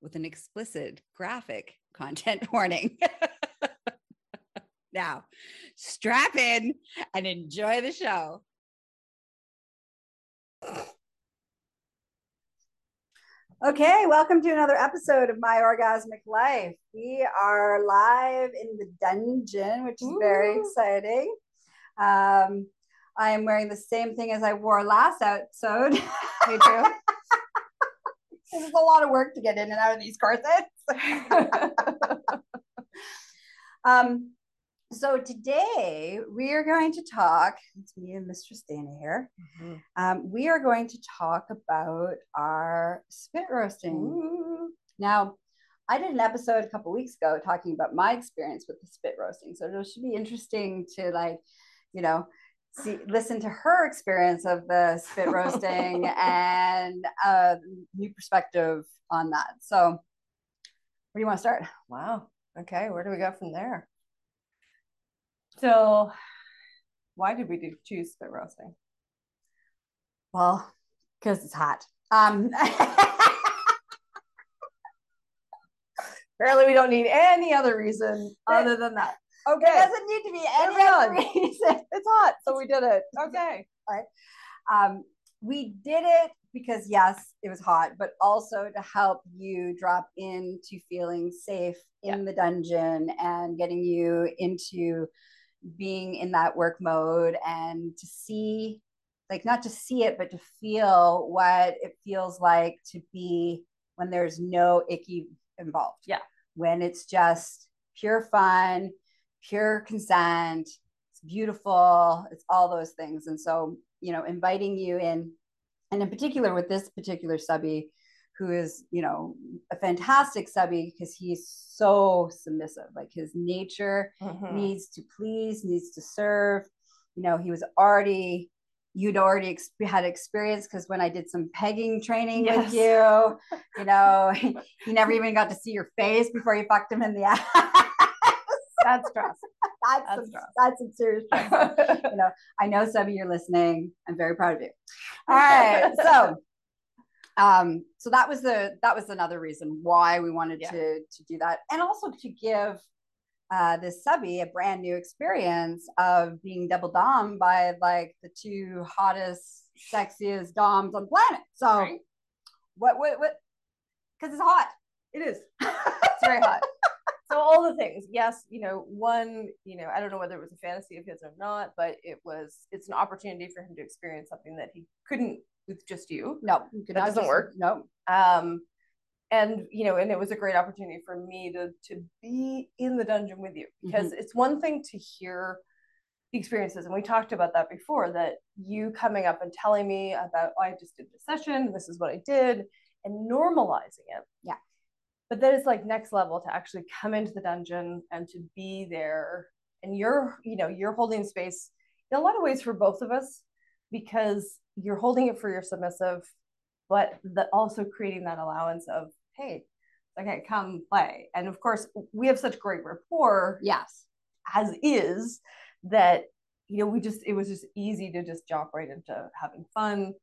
with an explicit graphic content warning. now, strap in and enjoy the show. Okay, welcome to another episode of My Orgasmic Life. We are live in the dungeon, which is Ooh. very exciting. Um, I am wearing the same thing as I wore last episode. Me too. It's a lot of work to get in and out of these corsets. um, so today we are going to talk. It's me and Mistress Dana here. Mm-hmm. Um, we are going to talk about our spit roasting. Ooh. Now, I did an episode a couple weeks ago talking about my experience with the spit roasting. So it should be interesting to like, you know, see listen to her experience of the spit roasting and a new perspective on that. So where do you want to start? Wow. Okay, where do we go from there? So why did we do choose spit roasting? Well, because it's hot. Um Apparently, we don't need any other reason other than that. Okay. It doesn't need to be any reason. It's hot, so we did it. Okay. All right. Um, we did it because yes, it was hot, but also to help you drop into feeling safe in yeah. the dungeon and getting you into being in that work mode and to see like not to see it but to feel what it feels like to be when there's no icky involved yeah when it's just pure fun pure consent beautiful it's all those things and so you know inviting you in and in particular with this particular subby who is you know a fantastic subby because he's so submissive like his nature mm-hmm. needs to please needs to serve you know he was already you'd already ex- had experience because when I did some pegging training yes. with you, you know, he, he, never even got to see your face before you fucked him in the ass. That's stress. That's, that's some, stress. That's some serious stress. you know, I know some of you're listening. I'm very proud of you. All right. So um so that was the that was another reason why we wanted yeah. to to do that and also to give uh this subby a brand new experience of being double dom by like the two hottest sexiest doms on the planet so right. what what what because it's hot it is it's very hot so all the things. Yes you know one you know i don't know whether it was a fantasy of his or not but it was it's an opportunity for him to experience something that he couldn't with just you. No that doesn't just, work. no. Um and you know and it was a great opportunity for me to to be in the dungeon with you. Because mm-hmm. it's one thing to hear the experiences and we talked about that before that you coming up and telling me about oh, i just did the session this is what i did and normalizing it. Yeah but then it's like next level to actually come into the dungeon and to be there. And you're you know you're holding space in a lot of ways for both of us because you're holding it for your submissive but the, also creating that allowance of hey okay come play. And of course we have such great rapport yes. as is that you know we just it was just easy to just jump right into having fun.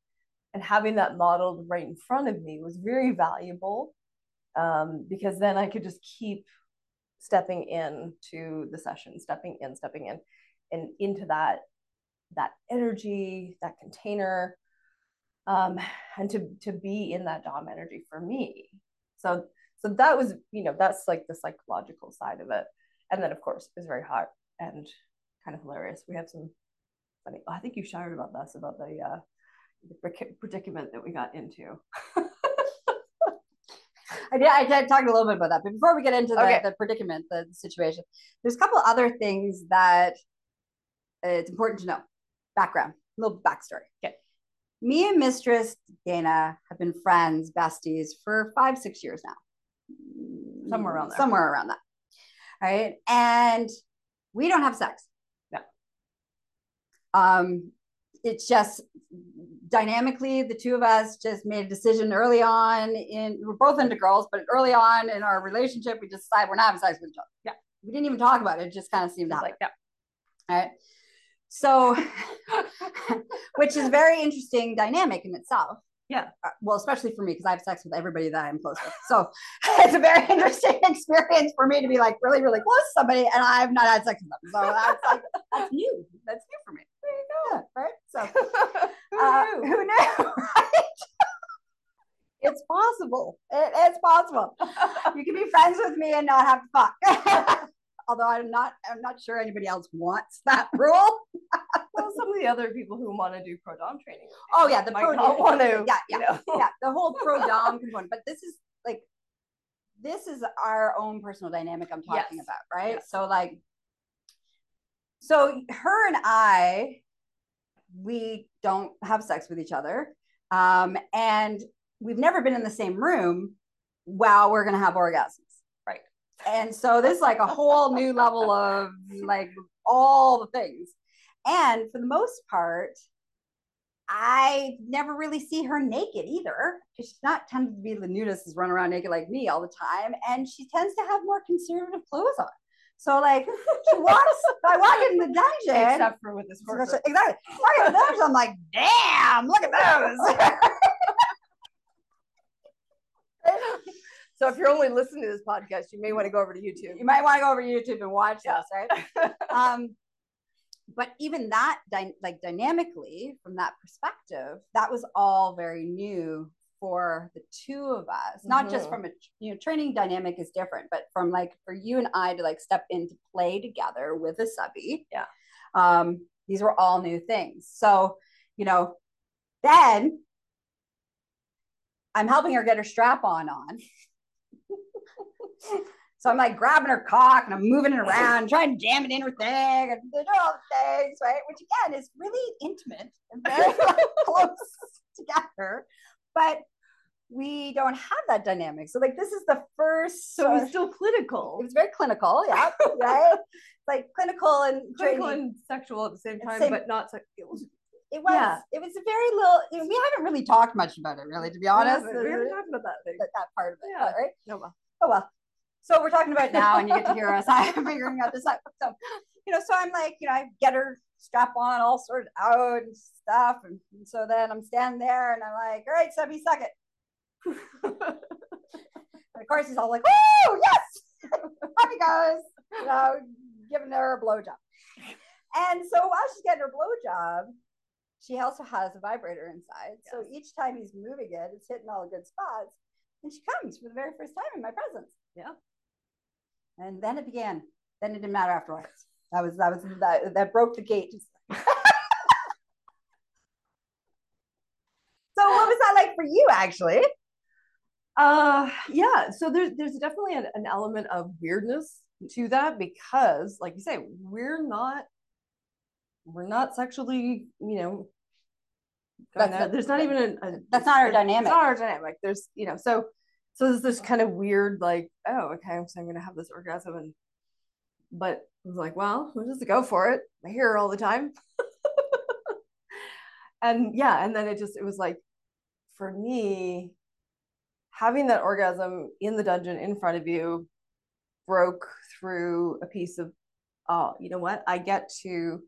And having that modeled right in front of me was very valuable um, because then I could just keep stepping in to the session, stepping in, stepping in, and into that that energy, that container, um, and to to be in that Dom energy for me. So so that was you know that's like the psychological side of it. And then of course it was very hot and kind of hilarious. We have some funny i think you shared about this about the uh the predicament that we got into I did, I did talk a little bit about that, but before we get into the, okay. the predicament, the, the situation, there's a couple other things that it's important to know. Background, a little backstory. Okay. Me and Mistress Dana have been friends, besties for five, six years now. Somewhere around there. Somewhere around that. All right. And we don't have sex. Yeah. Um, it's just dynamically the two of us just made a decision early on in we're both into girls but early on in our relationship we just decided we're not having sex with each other. Yeah. We didn't even talk about it. It just kind of seemed like yeah. All right. So which is very interesting dynamic in itself. Yeah. Uh, well especially for me because i have sex with everybody that i'm close with. So it's a very interesting experience for me to be like really really close to somebody and i've not had sex with them. So that's like that's new. That's new for me right so who, uh, knew? who knew right it's possible it is possible you can be friends with me and not have fuck although I'm not I'm not sure anybody else wants that rule. well, some of the other people who want to do pro dom training. Oh yeah, the pro dom want to. Yeah, yeah, you know. yeah. The whole pro dom component, but this is like this is our own personal dynamic I'm talking yes. about, right? Yes. So like, so her and I, we don't have sex with each other, um, and we've never been in the same room while we're gonna have orgasms. Right. and so this is like a whole new level of like all the things. And for the most part i never really see her naked either. Because she's not tended to be the nudist is run around naked like me all the time. And she tends to have more conservative clothes on so like she walks i walk in the dungeon except for with this corset. exactly walk in the dungeon i'm like damn look at those So if you're only listening to this podcast, you may want to go over to YouTube. You might want to go over to YouTube and watch yeah. this, right? um, but even that, like dynamically, from that perspective, that was all very new for the two of us. Mm-hmm. Not just mm-hmm. from a you know training dynamic is different, but from like for you and I to like step into play together with a subby. Yeah. Um, these were all new things. So you know, then I'm helping her get her strap on on. So I'm like grabbing her cock and I'm moving it around, trying to jam it in her thing and do all the things, right? Which again is really intimate and very close together. But we don't have that dynamic. So like this is the first So it's still clinical. It was very clinical, yeah. right. like clinical and clinical training. and sexual at the same time, same, but not so it was it was yeah. it was a very little we haven't really talked much about it really to be honest. We haven't, talked about that thing. That, that part of it. Yeah. Right. No well. Oh well. So we're talking about now, and you get to hear us I'm figuring out this. So, you know, so I'm like, you know, I get her strap on, all sorted out and stuff, and, and so then I'm standing there, and I'm like, all right, Sebby, suck it. and of course, he's all like, "Oh yes!" Up he goes, you know, giving her a blowjob. And so while she's getting her blowjob, she also has a vibrator inside. Yes. So each time he's moving it, it's hitting all the good spots. And she comes for the very first time in my presence. Yeah. And then it began. Then it didn't matter afterwards. That was that was that, that broke the gate. so what was that like for you actually? Uh yeah, so there's there's definitely an, an element of weirdness to that because like you say, we're not we're not sexually, you know, there's not even a, a that's not our dynamic. Not our dynamic. There's, you know, so so there's this kind of weird like oh okay so i'm gonna have this orgasm and but i was like well we'll just go for it i hear her all the time and yeah and then it just it was like for me having that orgasm in the dungeon in front of you broke through a piece of oh you know what i get to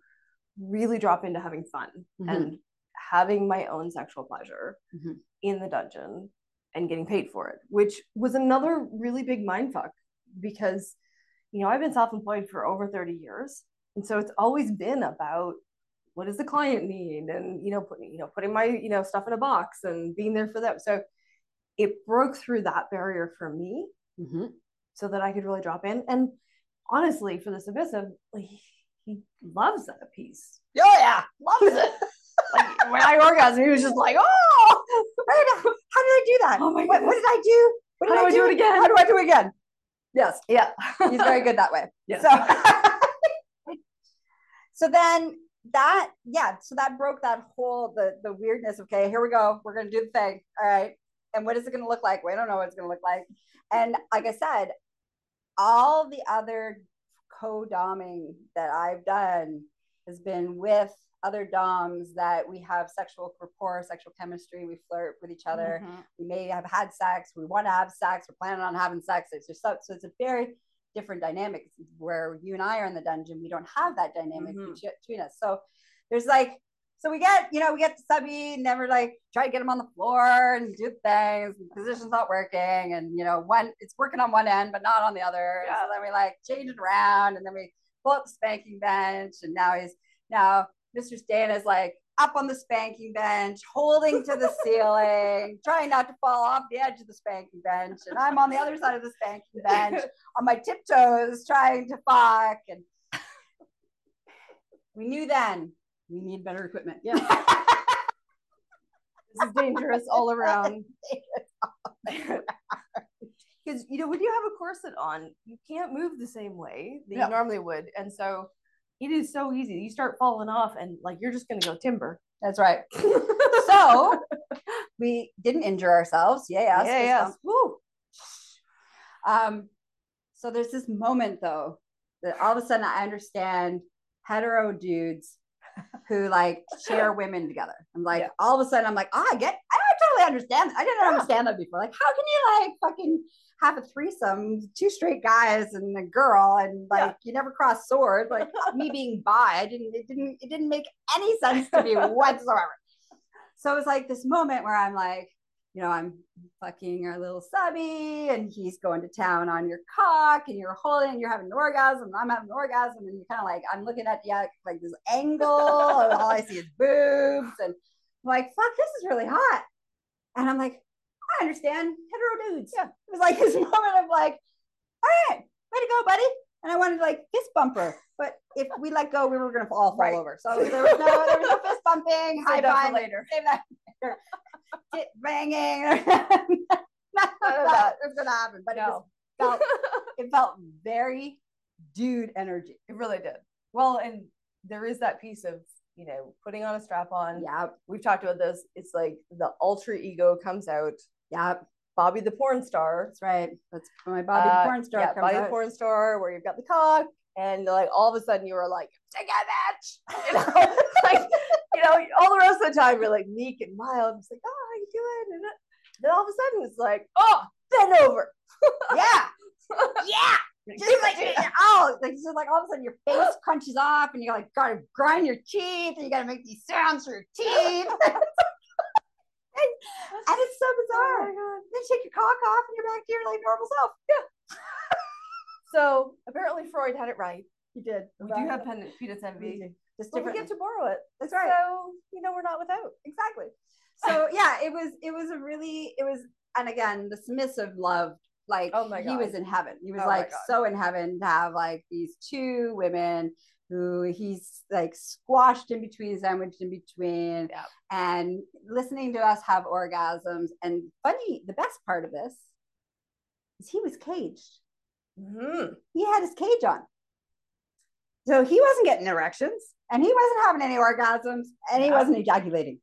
really drop into having fun mm-hmm. and having my own sexual pleasure mm-hmm. in the dungeon and getting paid for it, which was another really big mind fuck because, you know, I've been self employed for over 30 years. And so it's always been about what does the client need and, you know, putting, you know, putting my, you know, stuff in a box and being there for them. So it broke through that barrier for me mm-hmm. so that I could really drop in. And honestly, for the submissive, like he loves that piece. Oh yeah, loves it. like when I orgasm, he was just like, "Oh, how did I do that? Oh my what, what did I do? What did how I do? do it again? How do I do it again?" Yes. Yeah. He's very good that way. Yeah. So, so then that, yeah, so that broke that whole the the weirdness. Okay, here we go. We're gonna do the thing. All right. And what is it gonna look like? We don't know what it's gonna look like. And like I said, all the other co-doming that I've done has been with other doms that we have sexual rapport, sexual chemistry, we flirt with each other. Mm-hmm. We may have had sex, we want to have sex, we're planning on having sex. It's just so, so it's a very different dynamic where you and I are in the dungeon. We don't have that dynamic mm-hmm. between us. So there's like, so we get, you know, we get the subby, never like try to get him on the floor and do things. The position's not working, and you know, one it's working on one end but not on the other. Yeah. So then we like change it around, and then we pull up the spanking bench, and now he's now Mr. Stan is like up on the spanking bench, holding to the ceiling, trying not to fall off the edge of the spanking bench. And I'm on the other side of the spanking bench on my tiptoes, trying to fuck. And we knew then we need better equipment. Yeah. this is dangerous all around. Because you know, when you have a corset on, you can't move the same way that you normally would. And so it is so easy. You start falling off and like you're just gonna go timber. That's right. so we didn't injure ourselves. Yeah, yes. Yeah, yes. Woo. Um, so there's this moment though that all of a sudden I understand hetero dudes who like share women together. I'm like, yeah. all of a sudden I'm like, oh, I get, I totally understand. I didn't yeah. understand that before. Like, how can you like fucking have a threesome, two straight guys and a girl, and like yeah. you never cross swords. Like me being bi, I didn't. It didn't. It didn't make any sense to me whatsoever. So it was like this moment where I'm like, you know, I'm fucking our little subby, and he's going to town on your cock, and you're holding, and you're having an orgasm, and I'm having an orgasm, and you're kind of like, I'm looking at you like this angle, and all I see is boobs, and I'm like, fuck, this is really hot. And I'm like, I understand hetero dudes. Yeah. It was like this moment of like, all right, way to go, buddy. And I wanted like fist bumper, but if we let go, we were gonna all fall right. over. So there was no, there was no fist bumping. High five later. Save that. None of that was gonna happen, but no. it felt it felt very dude energy. It really did. Well, and there is that piece of you know putting on a strap on. Yeah, we've talked about this. It's like the ultra ego comes out yeah. Bobby the porn star. That's right. That's my Bobby uh, the porn star. Yeah, Bobby out. the porn star, where you've got the cock, and like all of a sudden you were like, a bitch. You know, like you know, all the rest of the time you're like meek and mild. It's like, oh, how you doing? And then all of a sudden it's like, oh, bend over. yeah. yeah. Just like oh, like so like all of a sudden your face crunches off and you're like gotta grind your teeth and you gotta make these sounds for your teeth. and it's so bizarre. Oh then take your cock off and you're back to your like normal self. Yeah. so apparently Freud had it right. He did. We do have pendant penis envy. Just but we get to borrow it. That's right. So you know we're not without. Exactly. So yeah, it was it was a really it was and again the submissive love like oh my God. he was in heaven. He was oh like so in heaven to have like these two women who he's like squashed in between, sandwiched in between, yep. and listening to us have orgasms. And funny, the best part of this is he was caged. Mm-hmm. He had his cage on. So he wasn't getting erections and he wasn't having any orgasms and he wasn't ejaculating.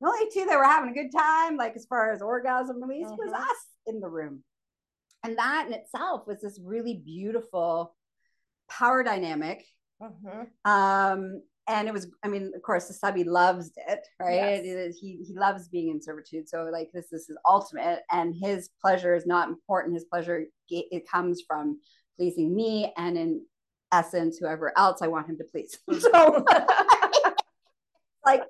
The only two that were having a good time, like as far as orgasm release, mm-hmm. was us in the room. And that in itself was this really beautiful power dynamic Mm-hmm. Um, and it was, I mean, of course, the subby loves it, right? Yes. He he loves being in servitude. So like this, this is ultimate, and his pleasure is not important. His pleasure it comes from pleasing me, and in essence, whoever else I want him to please. so, like,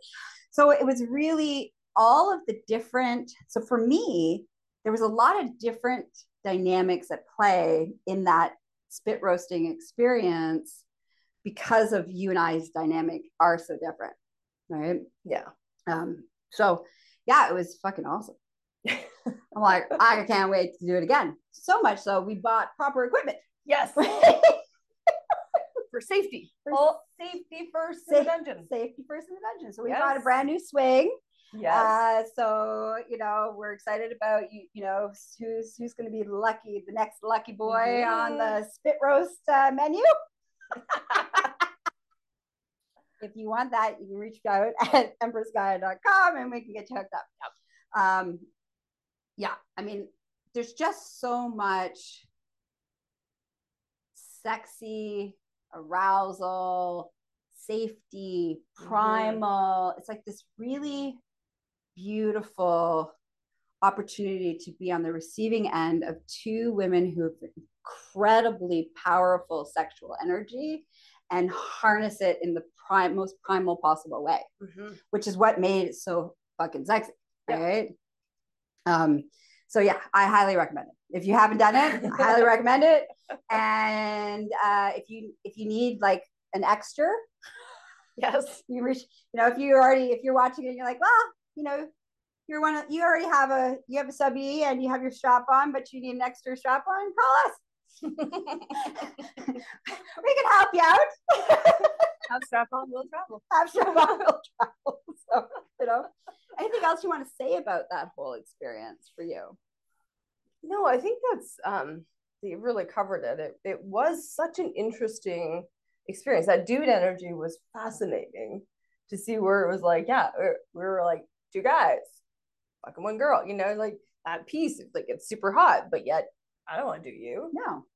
so it was really all of the different. So for me, there was a lot of different dynamics at play in that spit roasting experience because of you and I's dynamic are so different. Right. Yeah. Um, so yeah, it was fucking awesome. I'm like, I can't wait to do it again. So much so we bought proper equipment. Yes. For safety. For All safety first in the dungeon. Safety first in the dungeon. So we Yes. got a brand new swing. Yes. Uh, so you know we're excited about you. You know who's who's going to be lucky, the next lucky boy on the spit roast uh, menu. if you want that, you can reach out at empressgaia.com and we can get you hooked up. Um, yeah, I mean, there's just so much sexy arousal, safety, primal. It's like this really beautiful opportunity to be on the receiving end of two women who have incredibly powerful sexual energy and harness it in the prime most primal possible way Mhm. which is what made it so fucking sexy Yeah. right um so yeah i highly recommend it. If you haven't done it i highly recommend it. And uh if you if you need like an extra Yes. you reach you know if you already if you're watching it and you're like well you know you're one of you already have a you have a sub E and you have your strap on but you need an extra strap on call us. We can help you out Have strap on, will travel. have strap on will travel so you know anything else you want to say about that whole experience for you No, I think that's um you really covered it. It it was such an interesting experience. That dude energy was fascinating to see where it was like, yeah, we we were like two guys, fucking one girl, you know, like that piece, it's like it's super hot, but yet I don't want to do you. no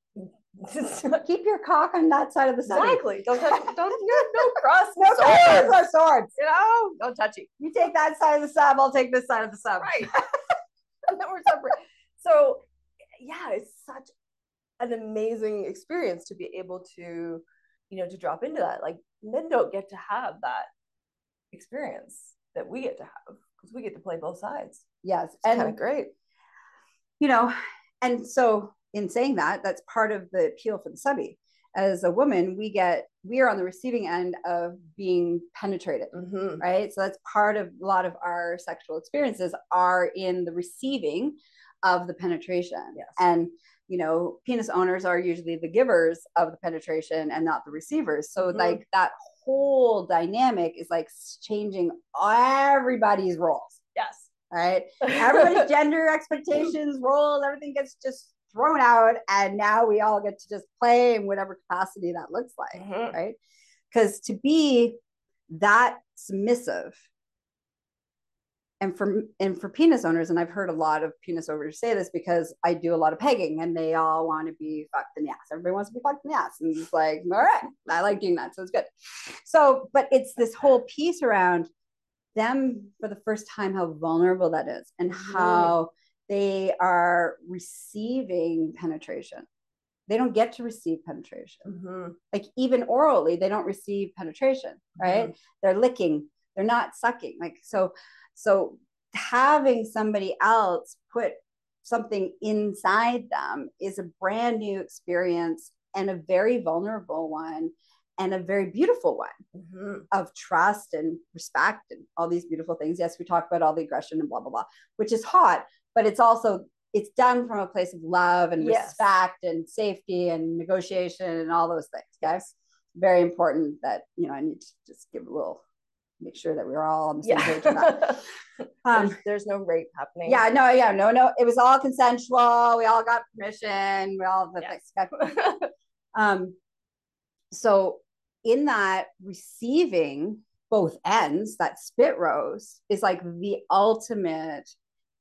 keep your cock on that side of the sun exactly. Don't touch, don't no, no cross no swords. swords swords You know, don't touch it. you take that side of the sub i'll take this side of the sub Right. and then we're separate. So yeah, it's such an amazing experience to be able to, you know, to drop into that. Like men don't get to have that experience that we get to have because we get to play both sides. yes It's kind and of great. you know, and so in saying that, that's part of the appeal for the subby. As a woman, we get we are on the receiving end of being penetrated, Mm-hmm. right? So that's part of a lot of our sexual experiences are in the receiving of the penetration. Yes. And you know, penis owners are usually the givers of the penetration and not the receivers. So Mhm. like that whole dynamic is like changing everybody's roles, Yes. right? everybody's gender expectations, roles, everything gets just thrown out. And now we all get to just play in whatever capacity that looks like, Mhm. right? Because to be that submissive, and for and for penis owners, and I've heard a lot of penis owners say this because I do a lot of pegging, and they all want to be fucked in the ass. Everybody wants to be fucked in the ass, and it's like, all right, I like doing that, so it's good. So, but it's this whole piece around them for the first time how vulnerable that is and how they are receiving penetration. They don't get to receive penetration. Mhm. Like even orally, they don't receive penetration, right? They're licking, they're not sucking. Like so, so having somebody else put something inside them is a brand new experience and a very vulnerable one and a very beautiful one Mhm. of trust and respect and all these beautiful things. Yes, we talk about all the aggression and blah blah blah, which is hot, but it's also it's done from a place of love and Yes. respect and safety and negotiation and all those things. Guys, very important that you know I need to just give a little make sure that we're all on the same page with that. Yeah. Um, there's, there's no rape happening. yeah, no, yeah, no, no. It was all consensual. We all got permission. We all the things. Um, so in that receiving both ends, that spit rose is like the ultimate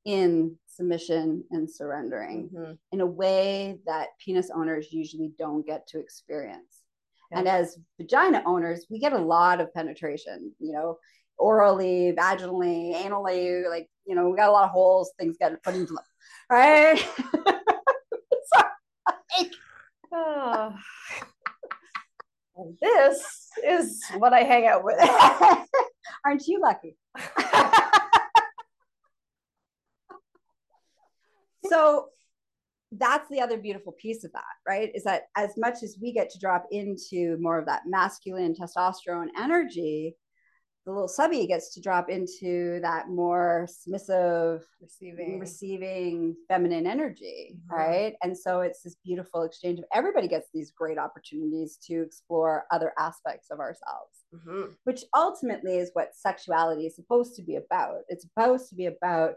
in submission and surrendering Mhm. in a way that penis owners usually don't get to experience. Yeah. And as vagina owners, we get a lot of penetration, you know, orally, vaginally, anally, like, you know, we got a lot of holes, things get put into them, right? so, like. And this is what I hang out with. Aren't you lucky? so that's the other beautiful piece of that, right? Is that as much as we get to drop into more of that masculine testosterone energy, the little subby gets to drop into that more submissive receiving receiving feminine energy Mhm. right and so it's this beautiful exchange of everybody gets these great opportunities to explore other aspects of ourselves Mhm. which ultimately is what sexuality is supposed to be about it's supposed to be about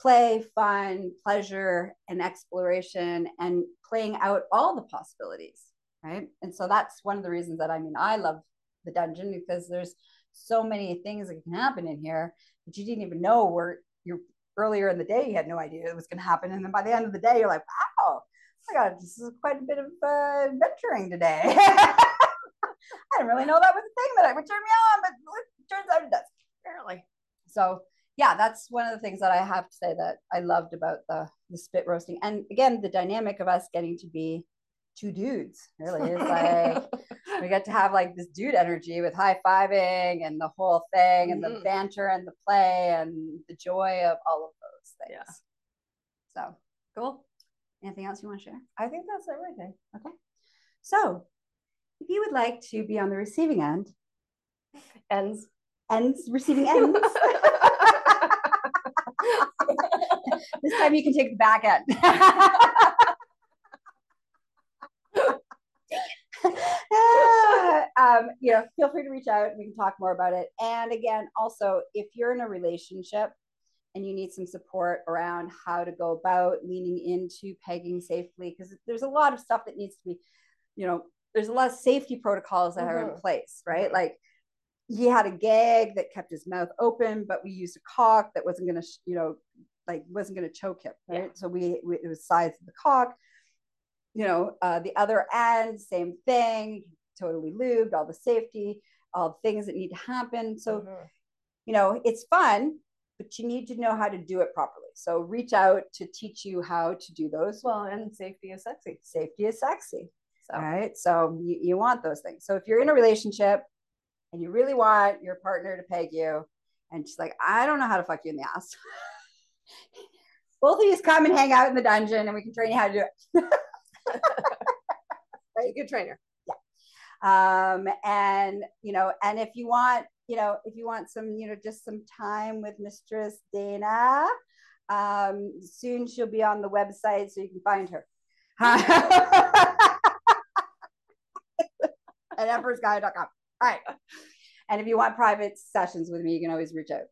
play fun pleasure and exploration and playing out all the possibilities right? And so that's one of the reasons that i mean i love the dungeon because there's so many things that can happen in here that you didn't even know were you're earlier in the day you had no idea it was going to happen. And then by the end of the day you're like wow my god this is quite a bit of uh, adventuring today. I didn't really know that was a thing that I would turn me on but it turns out it does apparently. So yeah that's one of the things that i have to say that i loved about the the spit roasting and again the dynamic of us getting to be two dudes really is like we get to have like this dude energy with high fiving and the whole thing and the Mhm. banter and the play and the joy of all of those things. Yeah. So cool anything else you want to share? i think that's everything Okay. So if you would like to be on the receiving end, ends ends receiving ends, this time you can take the back end. um, you know, feel free to reach out. We can talk more about it. And again, also, if you're in a relationship and you need some support around how to go about leaning into pegging safely, because there's a lot of stuff that needs to be, you know, there's a lot of safety protocols that are in Mhm. place, right? Mhm. Like he had a gag that kept his mouth open, but we used a cock that wasn't going to, you know, like wasn't going to choke him, right? Yeah. So we, we it was size of the cock. You know, uh, the other end, same thing, totally lubed, all the safety, all the things that need to happen. So Mhm. you know, it's fun, but you need to know how to do it properly. So reach out to teach you how to do those. well and safety is sexy Safety is sexy. so All right. So you, you want those things. So if you're in a relationship and you really want your partner to peg you, and she's like, I don't know how to fuck you in the ass. Both of you come and hang out in the dungeon and we can train you how to do it. right good trainer. Um and you know and if you want you know if you want some you know just some time with mistress dana um soon she'll be on the website so you can find her. At empressgaia.com all right and if you want private sessions with me you can always reach out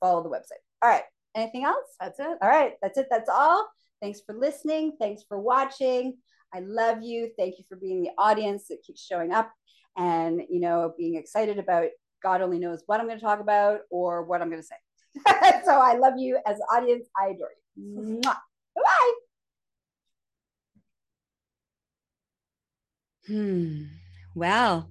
follow the website all right anything else that's it all right, that's it. That's all. Thanks for listening. Thanks for watching. I love you. Thank you for being the audience that keeps showing up and, you know, being excited about God only knows what I'm going to talk about or what I'm going to say. so I love you as audience. I adore you. Mwah. Bye. Hmm. Well,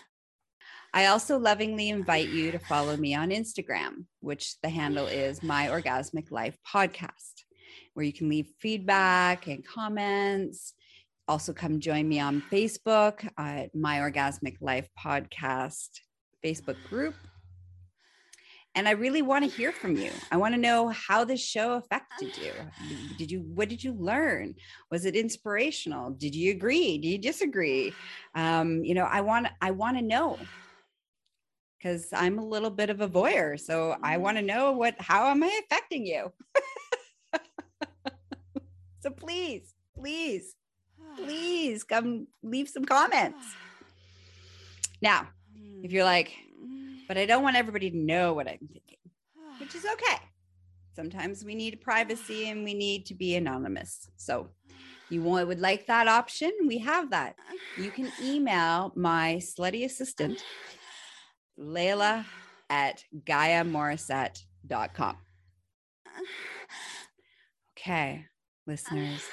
I also lovingly invite you to follow me on Instagram, which the handle is My Orgasmic Life Podcast, where you can leave feedback and comments. Also, come join me on Facebook at My Orgasmic Life Podcast Facebook group. And I really want to hear from you. I want to know how this show affected you. Did you what did you learn? Was it inspirational? Did you agree? Do you disagree? Um, you know, I want I want to know because I'm a little bit of a voyeur. So I mm-hmm. want to know what how am I affecting you? so please, please, please come leave some comments. Now, if you're like, but I don't want everybody to know what I'm thinking, which is okay. Sometimes we need privacy and we need to be anonymous. So you would like that option, we have that. You can email my slutty assistant, Layla at GaiaMorrissette.com. Okay, listeners,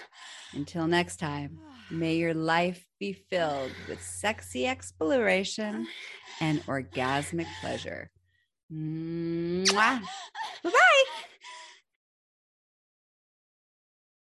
until next time, may your life be filled with sexy exploration and orgasmic pleasure. Bye bye.